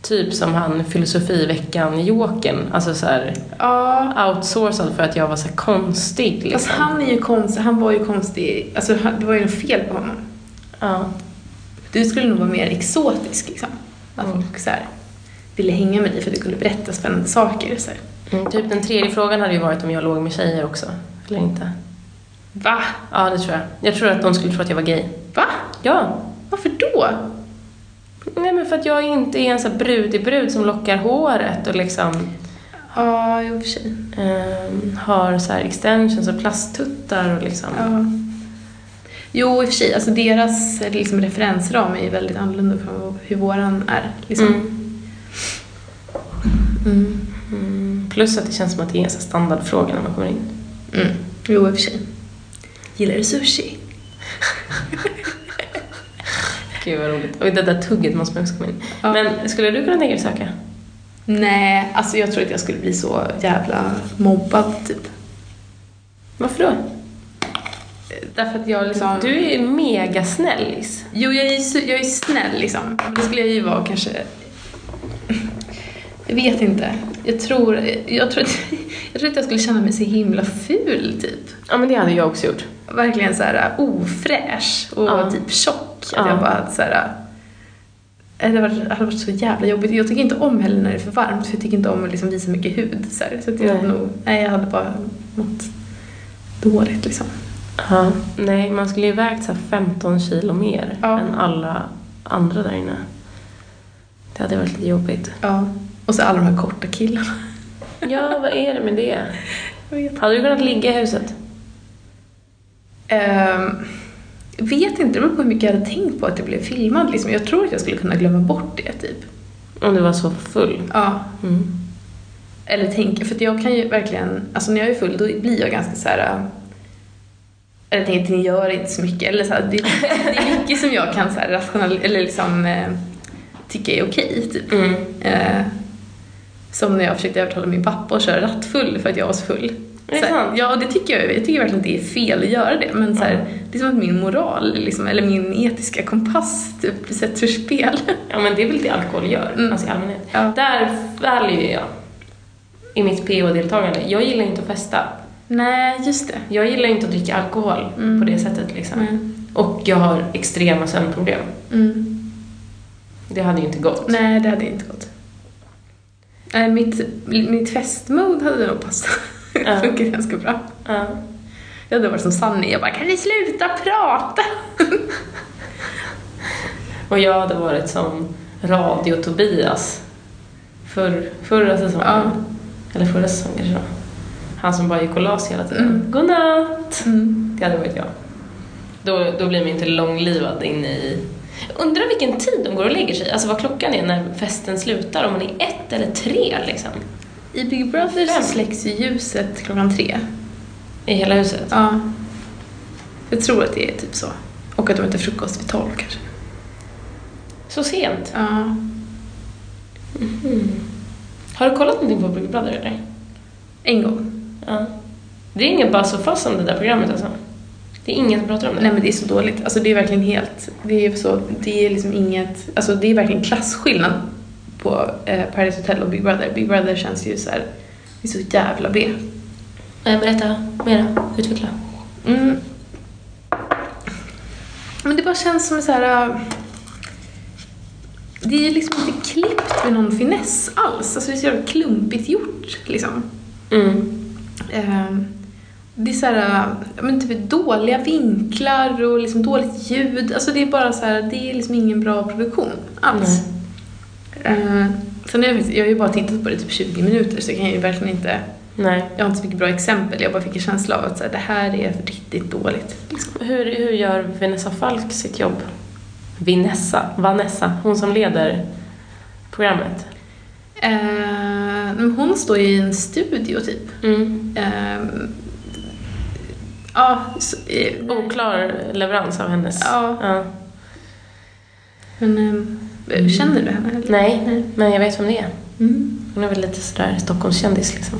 typ som han filosofiveckan Jokern, alltså så här
Ja.
outsourcad för att jag var så konstig liksom.
Fast han är ju konstig. Han var ju konstig. Alltså, det var ju något fel på honom.
Ja.
Du skulle nog vara mer exotisk liksom. Att
Mm.
folk så här, ville hänga med dig för att du kunde berätta spännande saker. Så.
Mm, typ den tredje frågan hade ju varit om jag låg med tjejer också, eller inte.
Va?
Ja, det tror jag. Jag tror att de skulle tro att jag var gay.
Va?
Ja.
Varför då?
Nej men för att jag inte är en sån brudig brud som lockar håret och liksom
Ja, i och för sig.
ehm, har så här extensions och plasttuttar och liksom.
Ja. Jo, i och för sig. Alltså deras eh, liksom, referensram är ju väldigt annorlunda från hur våran är. Liksom.
Mm.
Mm.
Mm. Plus att det känns som att det är en standardfråga när man kommer in.
Mm. Jo, i och för sig. Gillar du sushi?
Gud vad roligt. Och det där tugget måste man också komma in.
Ja.
Men skulle du kunna tänka dig söka?
Nej, alltså jag tror att jag skulle bli så jävla mobbad typ.
Varför då?
Därför att jag liksom...
Du är ju mega snällis.
Jo, jag är, jag är snäll liksom. Det skulle jag ju vara kanske... Jag vet inte. Jag tror, jag, tror att, jag tror att jag skulle känna mig så himla ful typ.
Ja men det hade jag också gjort.
Verkligen så här ofräsch och
Ja.
typ tjock. Att
Ja.
jag bara så här... eh, Det hade varit, så jävla jobbigt. Jag tycker inte om heller när det är för varmt för jag tycker inte om att liksom visa mycket hud. Så, här. så att jag,
Nej.
nog, nej, jag hade bara mått dåligt liksom.
Ja. Nej, man skulle ju vägt så här 15 kilo mer
Ja.
än alla andra där inne. Det hade varit lite jobbigt.
Ja. Och så alla de här korta killarna.
Ja, vad är det med det? Hade du kunnat ligga i huset?
Jag vet inte, det beror på hur mycket jag hade tänkt på att jag blev filmad. Liksom. Jag tror att jag skulle kunna glömma bort det, typ.
Om du var så full?
Ja.
Mm.
Eller tänka, för jag kan ju verkligen, alltså när jag är full då blir jag ganska så här. Eller tänker att det gör inte så mycket. Eller så här, det, det är mycket som jag kan så här rational, eller liksom eh, tycka är okej, typ.
Mm.
Eh, som när jag försökte övertala min pappa att köra rattfull för att jag var så full. Så här? Ja, det tycker jag. Jag tycker verkligen att det är fel att göra det. Men så
Mm.
det är som att min moral, liksom, eller min etiska kompass, typ, sätts ur spel.
Ja, men det är väl det alkohol gör,
Mm.
alltså i allmänhet.
Ja.
Där väljer jag i mitt PO-deltagande. Jag gillar inte att festa.
Nej, just det.
Jag gillar inte att dricka alkohol
Mm.
på det sättet liksom.
Nej.
Och jag har extrema sömnproblem.
Mm.
Det hade ju inte gått.
Nej, det hade inte gått. Nej, mitt, mitt festmode hade nog passat.
Ja.
Funkar ganska bra.
Ja.
Jag hade varit som Sanni, jag bara kan ni sluta prata?
Och jag hade varit som Radio-Tobias för, förra säsongen.
Ja.
Eller förra säsongen kanske. Han som bara gick och la sig hela tiden.
Mm.
Godnatt!
Mm.
Det hade varit jag. Då, då blir man inte långlivad inne i... Undrar vilken tid de går och lägger sig. Alltså vad klockan är när festen slutar. Om man är ett eller tre liksom.
I Big Brother
Fem.
så släcks ju ljuset klockan tre.
I hela huset.
Ja. Jag tror att det är typ så. Och att de äter frukost vid tolv kanske.
Så sent.
Ja.
Har du kollat någonting på Big Brother eller?
En gång.
Ja. Det är ingen buzz och fuss om det där programmet alltså? Det är ingen som pratar om det?
Nej men det är så dåligt. Alltså det är verkligen helt, det är så, det är liksom inget, alltså det är verkligen klasskillnad på eh, Paradise Hotel och Big Brother. Big Brother känns ju så här, det är så jävla B.
Nej, berätta mera. Utveckla.
Mm. Men det bara känns som så här. äh, Det är liksom inte klippt med någon finess alls. Alltså det är så jävla klumpigt gjort liksom.
Mm.
Ehm, Det är så här, men typ dåliga vinklar och liksom dåligt ljud. Alltså det är bara så här, det är liksom ingen bra produktion alls. Ehm, Sen har jag, jag har ju bara tittat på det typ 20 minuter så jag kan ju verkligen inte,
Nej.
jag har inte så mycket bra exempel. Jag bara fick en känsla av att så här, det här är riktigt dåligt.
Hur, hur gör Vanessa Falk sitt jobb? Vanessa, Vanessa, hon som leder programmet.
Eh, hon står ju i en studio typ.
Mm.
Ehm, ja, så, eh,
Oklar leverans av hennes.
Ja.
ja.
men ehm, känner du henne? Eller?
Nej, men jag vet vem det är.
Mm.
Hon är väl lite sådär Stockholmskändis liksom.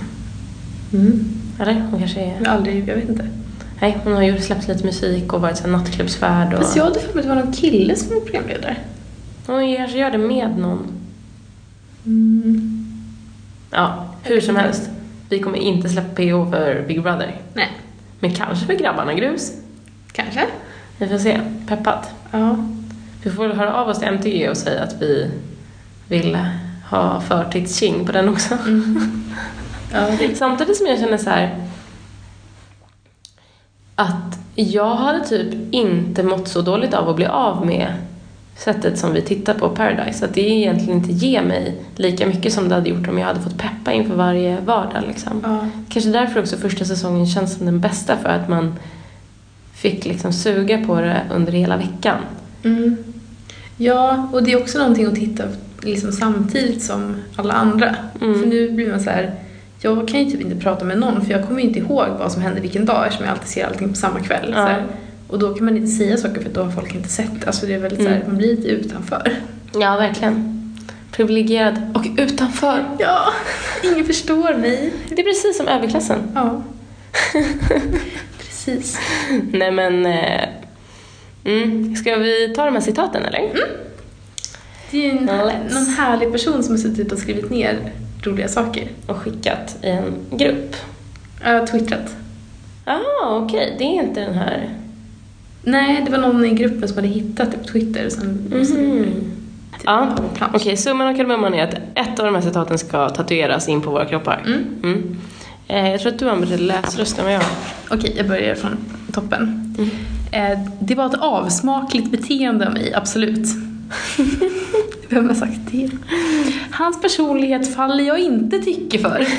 Mm.
Eller? Hon kanske är...
Jag aldrig, jag vet inte.
Nej, hon har ju släppt lite musik och varit nattklubbsvärd och...
Fast jag hade för mig att det var någon kille som var programledare.
Hon kanske gör det med någon.
Mm.
Ja, hur som helst. Vi kommer inte släppa PO för Big Brother.
Nej,
Men kanske för grabbarna grus.
kanske.
Vi får se. Peppat.
Ja.
Vi får väl höra av oss till MTG och säga att vi vill ha förtidstjing på den också.
ja det,
Samtidigt som jag känner så här att jag hade typ inte mått så dåligt av att bli av med sättet som vi tittar på Paradise. Att det egentligen inte ger mig lika mycket som det hade gjort om jag hade fått peppa inför varje vardag liksom.
ja.
Kanske därför också första säsongen känns som den bästa för att man fick liksom suga på det under hela veckan.
Mm. Ja, och det är också någonting att titta liksom samtidigt som alla andra.
Mm.
För nu blir man så här, jag kan ju typ inte prata med någon för jag kommer ju inte ihåg vad som hände vilken dag eftersom jag alltid ser allting på samma kväll.
Ja.
Så här. Och då kan man inte säga saker för då har folk inte sett. Alltså det är väldigt så här,
Mm.
man blir lite utanför.
Ja, verkligen. Privilegierad och utanför.
Ja, ingen förstår mig.
Det är precis som överklassen.
Ja. Precis.
Nej men... Eh, mm. Ska vi ta de här citaten eller?
Det är ju en,
Let's.
någon härlig person som har suttit och skrivit ner roliga saker.
Och skickat i en grupp.
Har twittrat.
Ah, okej. Det är inte den här...
Nej, det var någon i gruppen som hade hittat det på Twitter. och Sen,
Mhm. Ja, okej. Summan av kardemumman är att ett av de här citaten ska tatueras in på våra kroppar.
Mm.
Mm. Eh, jag tror att du bättre läsröst än vad jag.
Okej, jag börjar från toppen.
Mm.
Eh, det var ett avsmakligt beteende av mig, absolut. Vem har sagt det? Hans personlighet faller jag inte tycke för.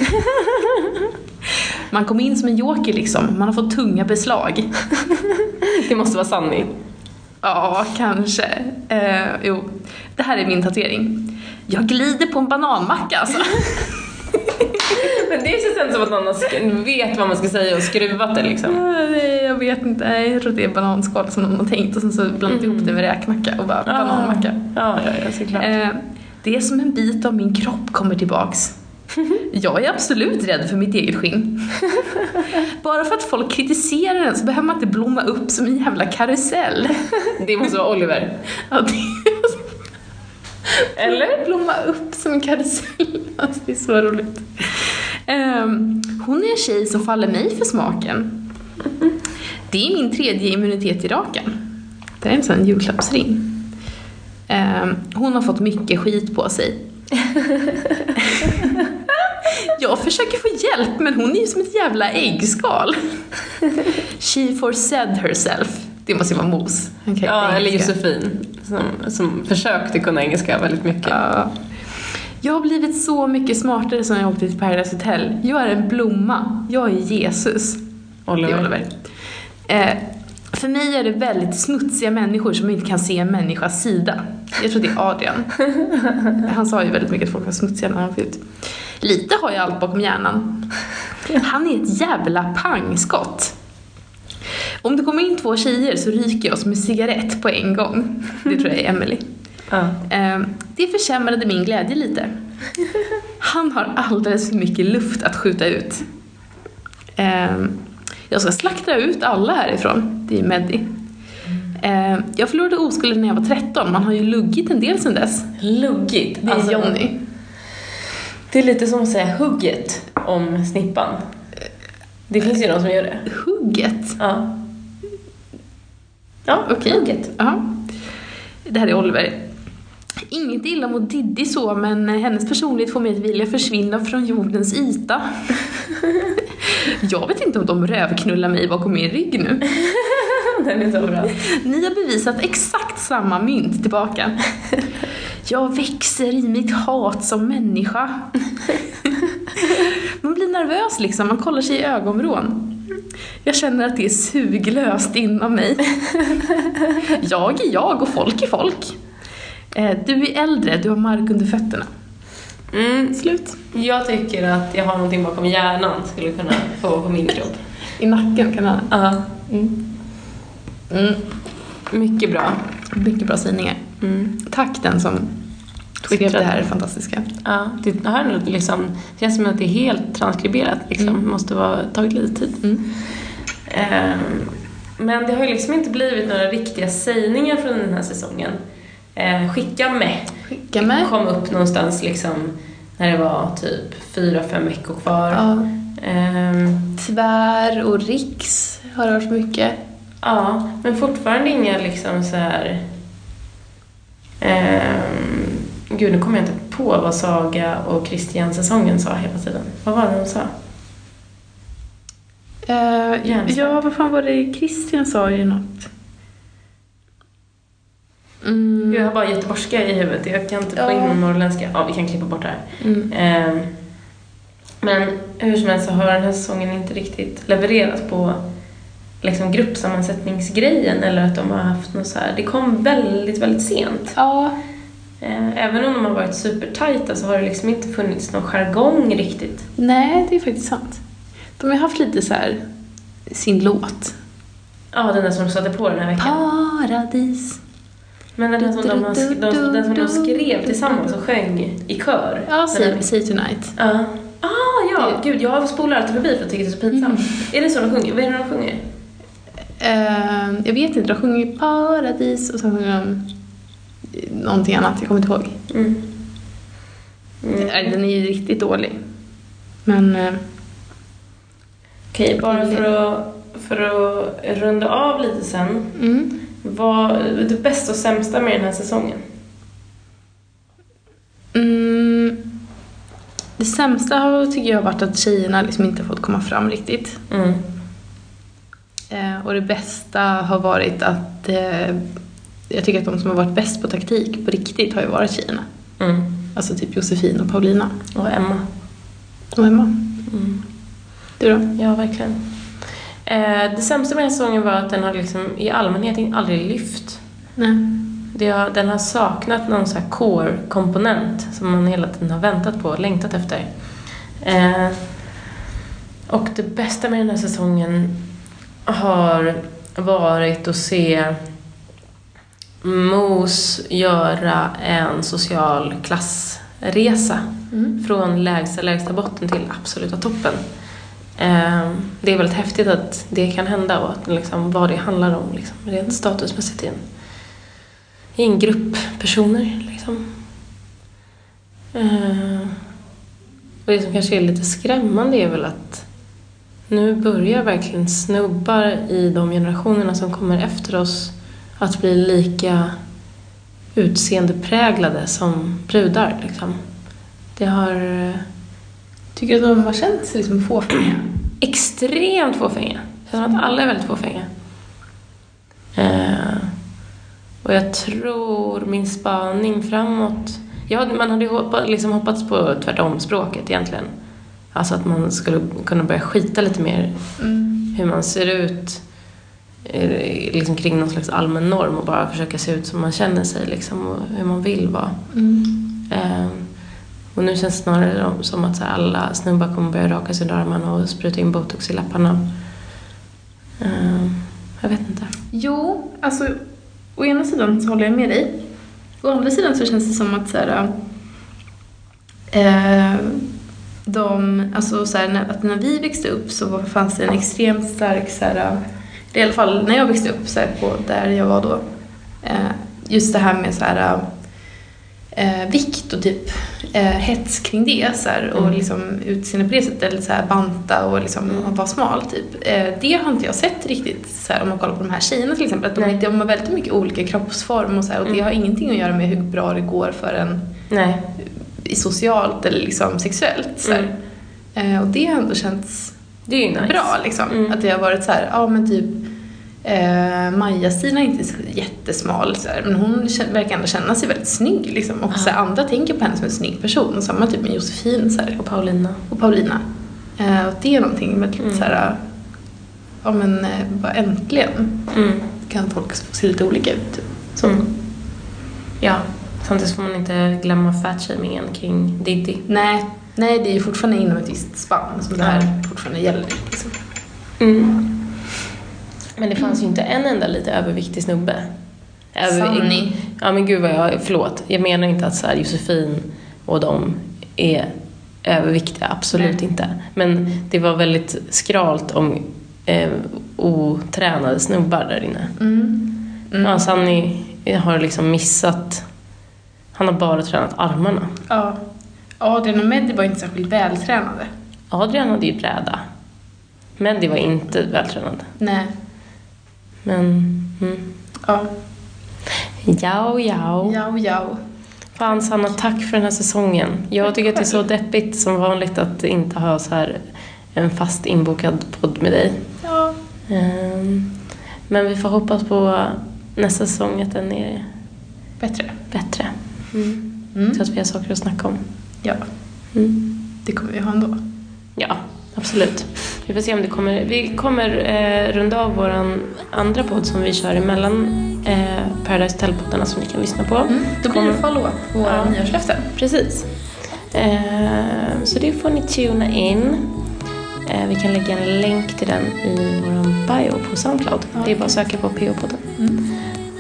Man kom in som en joker liksom, man har fått tunga beslag.
Det måste vara sanning.
Ja, kanske. Eh, jo, det här är min tatuering. Jag glider på en bananmacka alltså.
Men det känns ändå som att någon vet vad man ska säga och skruvat det liksom.
Nej, Jag vet inte, jag tror att det är bananskal som någon har tänkt och sen så blandat ihop det med räkmacka och bara bananmacka.
Ja, ja, ja såklart.
Eh, det är som en bit av min kropp kommer tillbaks. Jag är absolut rädd för mitt eget skinn. Bara för att folk kritiserar den så behöver man inte blomma upp som en jävla karusell.
Det måste vara Oliver.
Ja, det
Eller?
Blomma upp som en karusell. Alltså, det är så roligt. Ehm, hon är en tjej som faller mig för smaken. Det är min tredje immunitet i raken. Det är en sån julklappsring. Ehm, hon har fått mycket skit på sig. Jag försöker få hjälp men hon är ju som ett jävla äggskal. She forsaid herself. Det måste ju vara Mos. Ju
Ja,
inte
eller
engelska.
Josefin. Som, som försökte kunna engelska väldigt mycket.
Ja. Jag har blivit så mycket smartare sen jag åkte till Paradise Hotel. Jag är en blomma. Jag är Jesus. Det är
Oliver.
Oliver. Eh, för mig är det väldigt smutsiga människor som inte kan se en människas sida. Jag tror det är Adrian. Han sa ju väldigt mycket att folk var smutsiga när han var ut. Lite har jag allt bakom hjärnan. Han är ett jävla pangskott. Om det kommer in två tjejer så ryker jag som en cigarett på en gång. Det tror jag är Emily.
Ja.
Eh, Det försämrade min glädje lite. Han har alldeles för mycket luft att skjuta ut. Ehm, jag ska slakta ut alla härifrån. Det är Meddi. Ehm, jag förlorade oskulden när jag var 13. Man har ju luggit en del sedan dess.
Luggigt.
Det är
Alltså,
Johnny.
Det är lite som att säga hugget om snippan. Det finns ju de som gör det.
Hugget.
Ja. Ja,
Okej.
hugget.
Ja. Det här är Oliver. Inget illa mot Diddy så, men hennes personlighet får mig att vilja försvinna från jordens yta. Jag vet inte om de rövknullar mig bakom min rygg nu.
Den är så bra.
Ni har bevisat exakt samma mynt tillbaka. Jag växer i mitt hat som människa. Man blir nervös liksom, man kollar sig i ögonvrån. Jag känner att det är suglöst inom mig. Jag är jag och folk är folk. Eh, Du är äldre, du har mark under fötterna.
Mm,
Slut.
jag tycker att jag har någonting bakom hjärnan skulle kunna få på min kropp.
I nacken kan han.
Ja.
Mm.
Mycket bra.
Mycket bra sägningar.
Mm.
Tack den som skrev det här fantastiska.
Ja, det här liksom, det känns som att det är helt transkriberat. Liksom.
Mm.
måste vara tagit lite tid.
Mm.
Ehm, men det har ju liksom inte blivit några riktiga sägningar från den här säsongen. Eh, skicka med
Skicka med.
kom upp någonstans liksom när det var typ fyra, fem veckor kvar.
Ja.
Ehm,
Tvär och riks har det varit mycket.
ja, men fortfarande inga liksom så här... Ehm, gud, nu kommer jag inte på vad Saga och Christian-säsongen sa hela tiden. Vad var det de sa?
Uh, ja, vad fan var det? Christian sa ju något. Mm.
Jag har bara göteborgska i huvudet. Jag kan inte få in
Ja.
någon norrländska. Ja, vi kan klippa bort det här.
Mm.
Ehm, men hur som helst så har den här säsongen inte riktigt levererat på liksom gruppsammansättningsgrejen eller att de har haft något så här. Det kom väldigt, väldigt sent.
Ja,
Eh, Även om de har varit supertajta så har det liksom inte funnits någon jargong riktigt.
nej, det är faktiskt sant. De har haft lite så här sin låt.
Ja, den där som de satte på den här veckan.
Paradis.
Men den, som de, sk- de, den som de skrev tillsammans och sjöng i kör.
Ja, say, tonight.
Ja. Ah, ja! Gud, jag spolar alltid förbi för jag tycker det är så pinsamt.
Mm.
Är det så de sjunger? Vad är det de sjunger?
Eh, jag vet inte, de sjunger ju paradis och sen sjunger de någonting annat, jag kommer inte ihåg.
Mm. Mm.
Nej, Den är ju riktigt dålig. Men eh,
Okej, bara för att, för att runda av lite sen.
mm.
Vad det bästa och sämsta med den här säsongen?
Mm. Det sämsta har, tycker jag har varit att tjejerna liksom inte fått komma fram riktigt.
Mm.
Eh, och det bästa har varit att eh, jag tycker att de som har varit bäst på taktik på riktigt har ju varit tjejerna.
Mm.
Alltså typ Josefin och Paulina.
Och Emma.
Och Emma.
Mm.
Du då?
Ja, verkligen. Eh, det sämsta med den här säsongen var att den har liksom i allmänhet aldrig lyft.
Nej.
Det har, den har saknat någon så core-komponent som man hela tiden har väntat på och längtat efter. Eh, och det bästa med den här säsongen har varit att se Mos göra en social klassresa
Mm.
från lägsta, lägsta botten till absoluta toppen. Ehm, det är väldigt häftigt att det kan hända och att liksom, vad det handlar om liksom, rent statusmässigt i en, i en grupp personer. Liksom. Ehm, och det som kanske är lite skrämmande är väl att nu börjar verkligen snubbar i de generationerna som kommer efter oss att bli lika utseendepräglade som brudar. Liksom. Det har
Tycker du att de har känt sig liksom fåfänga?
extremt fåfänga. Som att alla är väldigt fåfänga. Eh, och jag tror min spaning framåt... Ja, man hade ju hoppa, liksom hoppats på tvärtom-språket egentligen. Alltså att man skulle kunna börja skita lite mer
Mm.
hur man ser ut eh, liksom kring någon slags allmän norm och bara försöka se ut som man känner sig liksom, och hur man vill vara.
Mm.
Eh, och nu känns det snarare som att så alla snubbar kommer börja raka sig i armarna och spruta in botox i läpparna. Eh, jag vet inte.
Jo, alltså å ena sidan så håller jag med dig. Å andra sidan så känns det som att så här, eh, de, alltså så här, när, att när vi växte upp så fanns det en extremt stark, så här, i alla fall när jag växte upp så här, på där jag var då, eh, just det här med så här, eh, vikt och typ eh, hets kring det så här, och
Mm.
liksom utseende på det sättet, eller så här, banta och liksom
Mm.
vara smal typ. Eh, det har inte jag sett riktigt så här, om man kollar på de här tjejerna till exempel, att de, de har väldigt mycket olika kroppsform och så här, och det
Mm.
har ingenting att göra med hur bra det går för en
Nej.
i socialt eller liksom sexuellt. Så här. Eh, och det har ändå känts
Det är nice.
bra liksom.
Mm.
Att det har varit så här, ja men typ eh, Maja-Stina är inte jättesmal så här, men hon verkar ändå känna sig väldigt snygg liksom. Och så här, andra tänker på henne som en snygg person. Och samma typ med Josefin så här,
Och Paulina.
och Paulina. Eh, och det är någonting väldigt
Mm.
så här, ja men eh, bara äntligen
Mm.
kan folk se lite olika ut. Typ. Så.
Mm. Ja, samtidigt får man inte glömma fatshamingen kring Diddy.
Nej, nej, det är ju fortfarande inom ett visst spann som det här
Ja.
fortfarande gäller. Liksom.
Men det fanns ju inte en enda lite överviktig snubbe.
Sanni.
Ja men gud vad jag, förlåt. Jag menar inte att så här, Josefin och de är överviktiga, absolut
Nej.
inte. Men det var väldigt skralt om eh, otränade snubbar där inne.
Mm. Mm.
Ja, Sanni har liksom missat, han har bara tränat armarna.
Ja. Adrian och Meddi var inte särskilt vältränade.
Adrian hade ju bräda. Mendy var inte vältränad.
Nej.
Men, mm.
Ja.
Jao, jao.
Jau, jau.
Fan Sanna, tack för den här säsongen. Jag tycker att det är så deppigt som vanligt att inte ha så här en fast inbokad podd med dig.
Ja.
Ehm, Men vi får hoppas på nästa säsong att den är
Bättre.
bättre.
Mm.
Så att vi har saker att snacka om.
Ja,
Mm.
det kommer vi ha ändå.
Ja, absolut. Vi får se om det kommer. Vi kommer eh, runda av vår andra podd som vi kör emellan eh, Paradise Hotel-poddarna som ni kan lyssna på.
Mm. Då blir det follow-up på våra
Ja.
nyårslöften.
Precis. Eh, så det får ni tuna in. Eh, vi kan lägga en länk till den i vår bio på Soundcloud.
Ja.
Det är bara att söka på PO-podden.
Mm.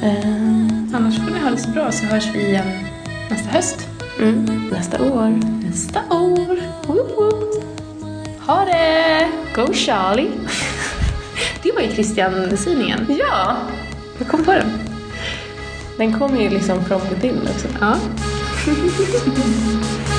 Eh,
Annars får ni ha det så bra så hörs vi igen nästa höst.
mm, nästa år.
Nästa år. Woop, woop. Ha det!
Go Charlie!
Det var ju Christian-syningen.
Ja!
Jag kom på den.
Den kommer ju liksom från within också.
Ja.